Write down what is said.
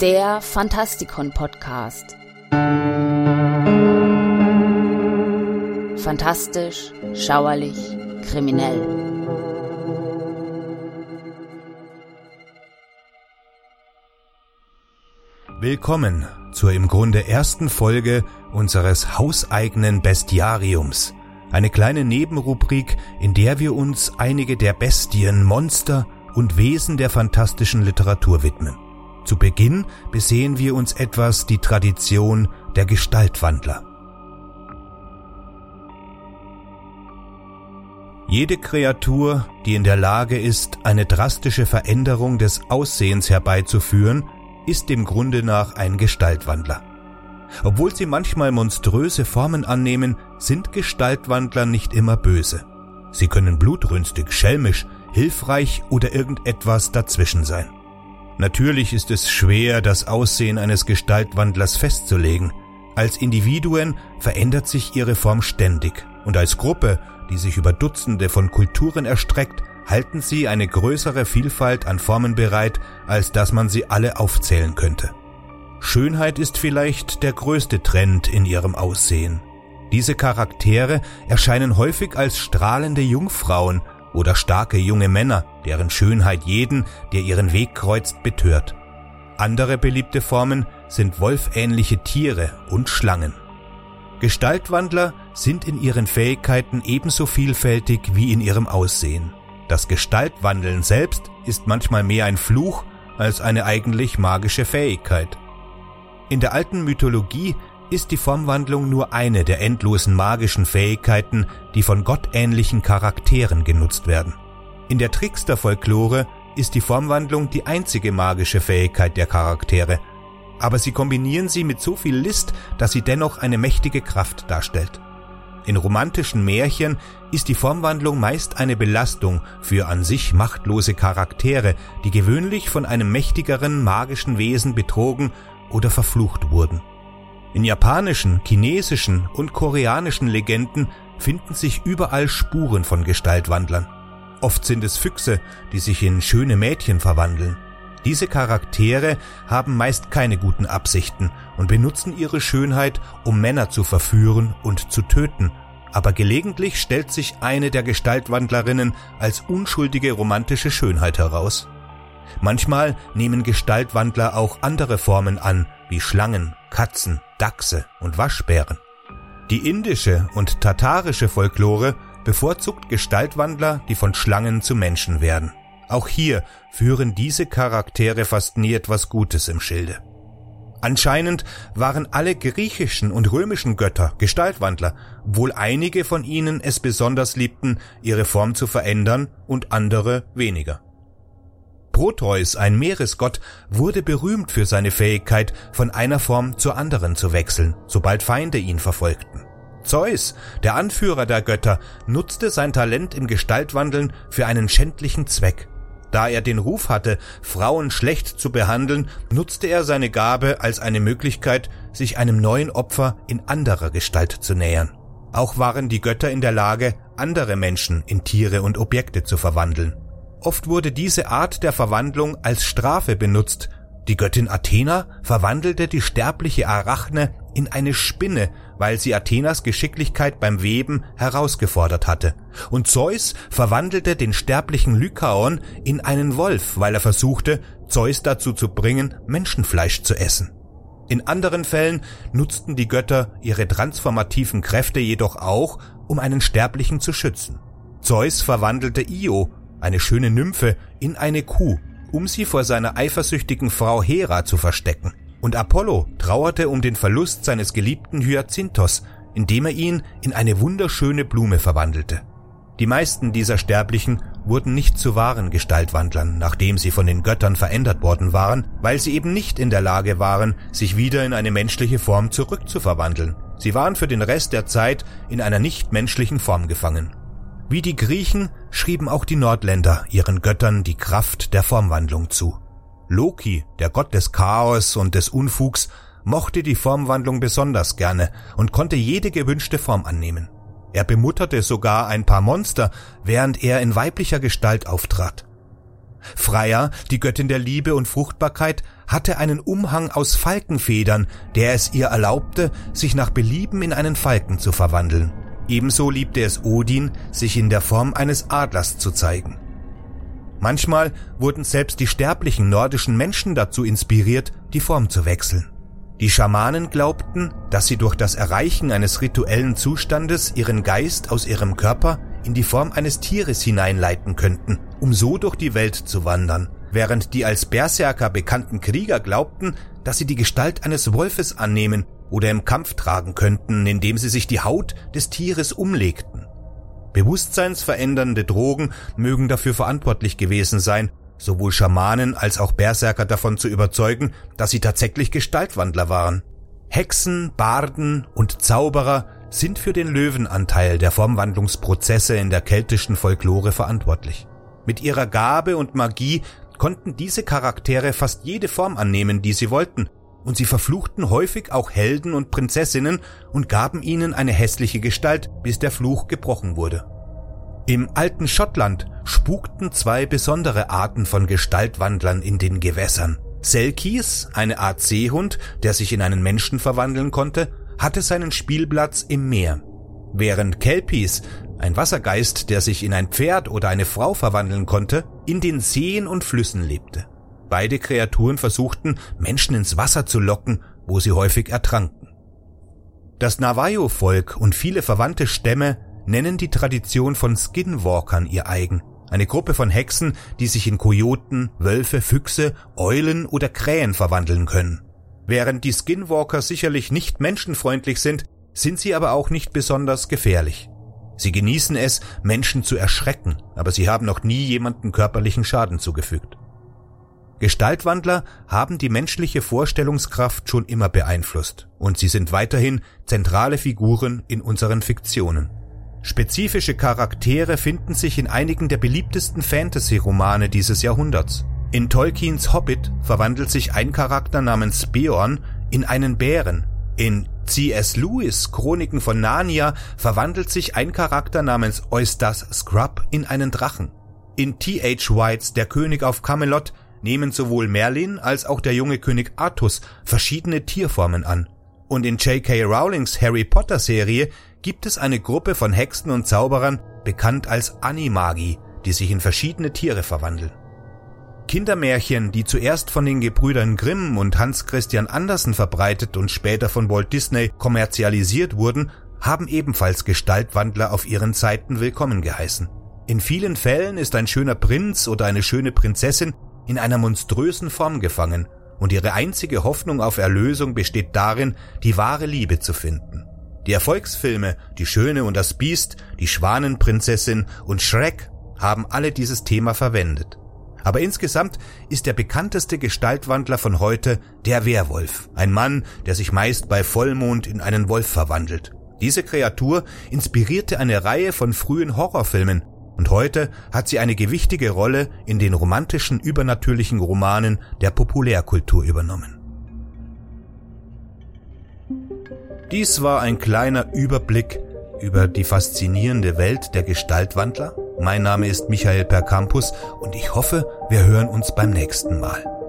Der Fantastikon Podcast. Fantastisch, schauerlich, kriminell. Willkommen zur im Grunde ersten Folge unseres hauseigenen Bestiariums. Eine kleine Nebenrubrik, in der wir uns einige der Bestien, Monster und Wesen der fantastischen Literatur widmen. Zu Beginn besehen wir uns etwas die Tradition der Gestaltwandler. Jede Kreatur, die in der Lage ist, eine drastische Veränderung des Aussehens herbeizuführen, ist dem Grunde nach ein Gestaltwandler. Obwohl sie manchmal monströse Formen annehmen, sind Gestaltwandler nicht immer böse. Sie können blutrünstig, schelmisch, hilfreich oder irgendetwas dazwischen sein. Natürlich ist es schwer, das Aussehen eines Gestaltwandlers festzulegen. Als Individuen verändert sich ihre Form ständig und als Gruppe, die sich über Dutzende von Kulturen erstreckt, halten sie eine größere Vielfalt an Formen bereit, als dass man sie alle aufzählen könnte. Schönheit ist vielleicht der größte Trend in ihrem Aussehen. Diese Charaktere erscheinen häufig als strahlende Jungfrauen oder starke junge Männer, deren Schönheit jeden, der ihren Weg kreuzt, betört. Andere beliebte Formen sind wolfähnliche Tiere und Schlangen. Gestaltwandler sind in ihren Fähigkeiten ebenso vielfältig wie in ihrem Aussehen. Das Gestaltwandeln selbst ist manchmal mehr ein Fluch als eine eigentlich magische Fähigkeit. In der alten Mythologie ist die Formwandlung nur eine der endlosen magischen Fähigkeiten, die von gottähnlichen Charakteren genutzt werden. In der Trickster-Folklore ist die Formwandlung die einzige magische Fähigkeit der Charaktere, aber sie kombinieren sie mit so viel List, dass sie dennoch eine mächtige Kraft darstellt. In romantischen Märchen ist die Formwandlung meist eine Belastung für an sich machtlose Charaktere, die gewöhnlich von einem mächtigeren magischen Wesen betrogen oder verflucht wurden. In japanischen, chinesischen und koreanischen Legenden finden sich überall Spuren von Gestaltwandlern. Oft sind es Füchse, die sich in schöne Mädchen verwandeln. Diese Charaktere haben meist keine guten Absichten und benutzen ihre Schönheit, um Männer zu verführen und zu töten, aber gelegentlich stellt sich eine der Gestaltwandlerinnen als unschuldige romantische Schönheit heraus. Manchmal nehmen Gestaltwandler auch andere Formen an, wie Schlangen, Katzen, Dachse und Waschbären. Die indische und tatarische Folklore bevorzugt Gestaltwandler, die von Schlangen zu Menschen werden. Auch hier führen diese Charaktere fast nie etwas Gutes im Schilde. Anscheinend waren alle griechischen und römischen Götter Gestaltwandler, wohl einige von ihnen es besonders liebten, ihre Form zu verändern und andere weniger. Proteus, ein Meeresgott, wurde berühmt für seine Fähigkeit, von einer Form zur anderen zu wechseln, sobald Feinde ihn verfolgten. Zeus, der Anführer der Götter, nutzte sein Talent im Gestaltwandeln für einen schändlichen Zweck. Da er den Ruf hatte, Frauen schlecht zu behandeln, nutzte er seine Gabe als eine Möglichkeit, sich einem neuen Opfer in anderer Gestalt zu nähern. Auch waren die Götter in der Lage, andere Menschen in Tiere und Objekte zu verwandeln. Oft wurde diese Art der Verwandlung als Strafe benutzt. Die Göttin Athena verwandelte die sterbliche Arachne in eine Spinne, weil sie Athenas Geschicklichkeit beim Weben herausgefordert hatte. Und Zeus verwandelte den sterblichen Lykaon in einen Wolf, weil er versuchte, Zeus dazu zu bringen, Menschenfleisch zu essen. In anderen Fällen nutzten die Götter ihre transformativen Kräfte jedoch auch, um einen Sterblichen zu schützen. Zeus verwandelte Io eine schöne Nymphe, in eine Kuh, um sie vor seiner eifersüchtigen Frau Hera zu verstecken. Und Apollo trauerte um den Verlust seines geliebten Hyacinthos, indem er ihn in eine wunderschöne Blume verwandelte. Die meisten dieser Sterblichen wurden nicht zu wahren Gestaltwandlern, nachdem sie von den Göttern verändert worden waren, weil sie eben nicht in der Lage waren, sich wieder in eine menschliche Form zurückzuverwandeln. Sie waren für den Rest der Zeit in einer nichtmenschlichen Form gefangen. Wie die Griechen schrieben auch die Nordländer ihren Göttern die Kraft der Formwandlung zu. Loki, der Gott des Chaos und des Unfugs, mochte die Formwandlung besonders gerne und konnte jede gewünschte Form annehmen. Er bemutterte sogar ein paar Monster, während er in weiblicher Gestalt auftrat. Freya, die Göttin der Liebe und Fruchtbarkeit, hatte einen Umhang aus Falkenfedern, der es ihr erlaubte, sich nach Belieben in einen Falken zu verwandeln. Ebenso liebte es Odin, sich in der Form eines Adlers zu zeigen. Manchmal wurden selbst die sterblichen nordischen Menschen dazu inspiriert, die Form zu wechseln. Die Schamanen glaubten, dass sie durch das Erreichen eines rituellen Zustandes ihren Geist aus ihrem Körper in die Form eines Tieres hineinleiten könnten, um so durch die Welt zu wandern, während die als Berserker bekannten Krieger glaubten, dass sie die Gestalt eines Wolfes annehmen oder im Kampf tragen könnten, indem sie sich die Haut des Tieres umlegten. Bewusstseinsverändernde Drogen mögen dafür verantwortlich gewesen sein, sowohl Schamanen als auch Berserker davon zu überzeugen, dass sie tatsächlich Gestaltwandler waren. Hexen, Barden und Zauberer sind für den Löwenanteil der Formwandlungsprozesse in der keltischen Folklore verantwortlich. Mit ihrer Gabe und Magie konnten diese Charaktere fast jede Form annehmen, die sie wollten, und sie verfluchten häufig auch Helden und Prinzessinnen und gaben ihnen eine hässliche Gestalt, bis der Fluch gebrochen wurde. Im alten Schottland spukten zwei besondere Arten von Gestaltwandlern in den Gewässern. Selkies, eine Art Seehund, der sich in einen Menschen verwandeln konnte, hatte seinen Spielplatz im Meer. Während Kelpies, ein Wassergeist, der sich in ein Pferd oder eine Frau verwandeln konnte, in den Seen und Flüssen lebte. Beide Kreaturen versuchten, Menschen ins Wasser zu locken, wo sie häufig ertranken. Das Navajo-Volk und viele verwandte Stämme nennen die Tradition von Skinwalkern ihr eigen, eine Gruppe von Hexen, die sich in Kojoten, Wölfe, Füchse, Eulen oder Krähen verwandeln können. Während die Skinwalker sicherlich nicht menschenfreundlich sind, sind sie aber auch nicht besonders gefährlich. Sie genießen es, Menschen zu erschrecken, aber sie haben noch nie jemanden körperlichen Schaden zugefügt. Gestaltwandler haben die menschliche Vorstellungskraft schon immer beeinflusst und sie sind weiterhin zentrale Figuren in unseren Fiktionen. Spezifische Charaktere finden sich in einigen der beliebtesten Fantasy-Romane dieses Jahrhunderts. In Tolkiens Hobbit verwandelt sich ein Charakter namens Beorn in einen Bären. In C.S. Lewis Chroniken von Narnia verwandelt sich ein Charakter namens Eustace Scrub in einen Drachen. In T.H. Whites Der König auf Camelot nehmen sowohl Merlin als auch der junge König Artus verschiedene Tierformen an. Und in J.K. Rowlings Harry Potter Serie gibt es eine Gruppe von Hexen und Zauberern, bekannt als Animagi, die sich in verschiedene Tiere verwandeln. Kindermärchen, die zuerst von den Gebrüdern Grimm und Hans Christian Andersen verbreitet und später von Walt Disney kommerzialisiert wurden, haben ebenfalls Gestaltwandler auf ihren Seiten willkommen geheißen. In vielen Fällen ist ein schöner Prinz oder eine schöne Prinzessin in einer monströsen Form gefangen, und ihre einzige Hoffnung auf Erlösung besteht darin, die wahre Liebe zu finden. Die Erfolgsfilme Die Schöne und das Biest, Die Schwanenprinzessin und Shrek haben alle dieses Thema verwendet. Aber insgesamt ist der bekannteste Gestaltwandler von heute der Werwolf, ein Mann, der sich meist bei Vollmond in einen Wolf verwandelt. Diese Kreatur inspirierte eine Reihe von frühen Horrorfilmen und heute hat sie eine gewichtige Rolle in den romantischen übernatürlichen Romanen der Populärkultur übernommen. Dies war ein kleiner Überblick über die faszinierende Welt der Gestaltwandler mein Name ist Michael Percampus und ich hoffe, wir hören uns beim nächsten Mal.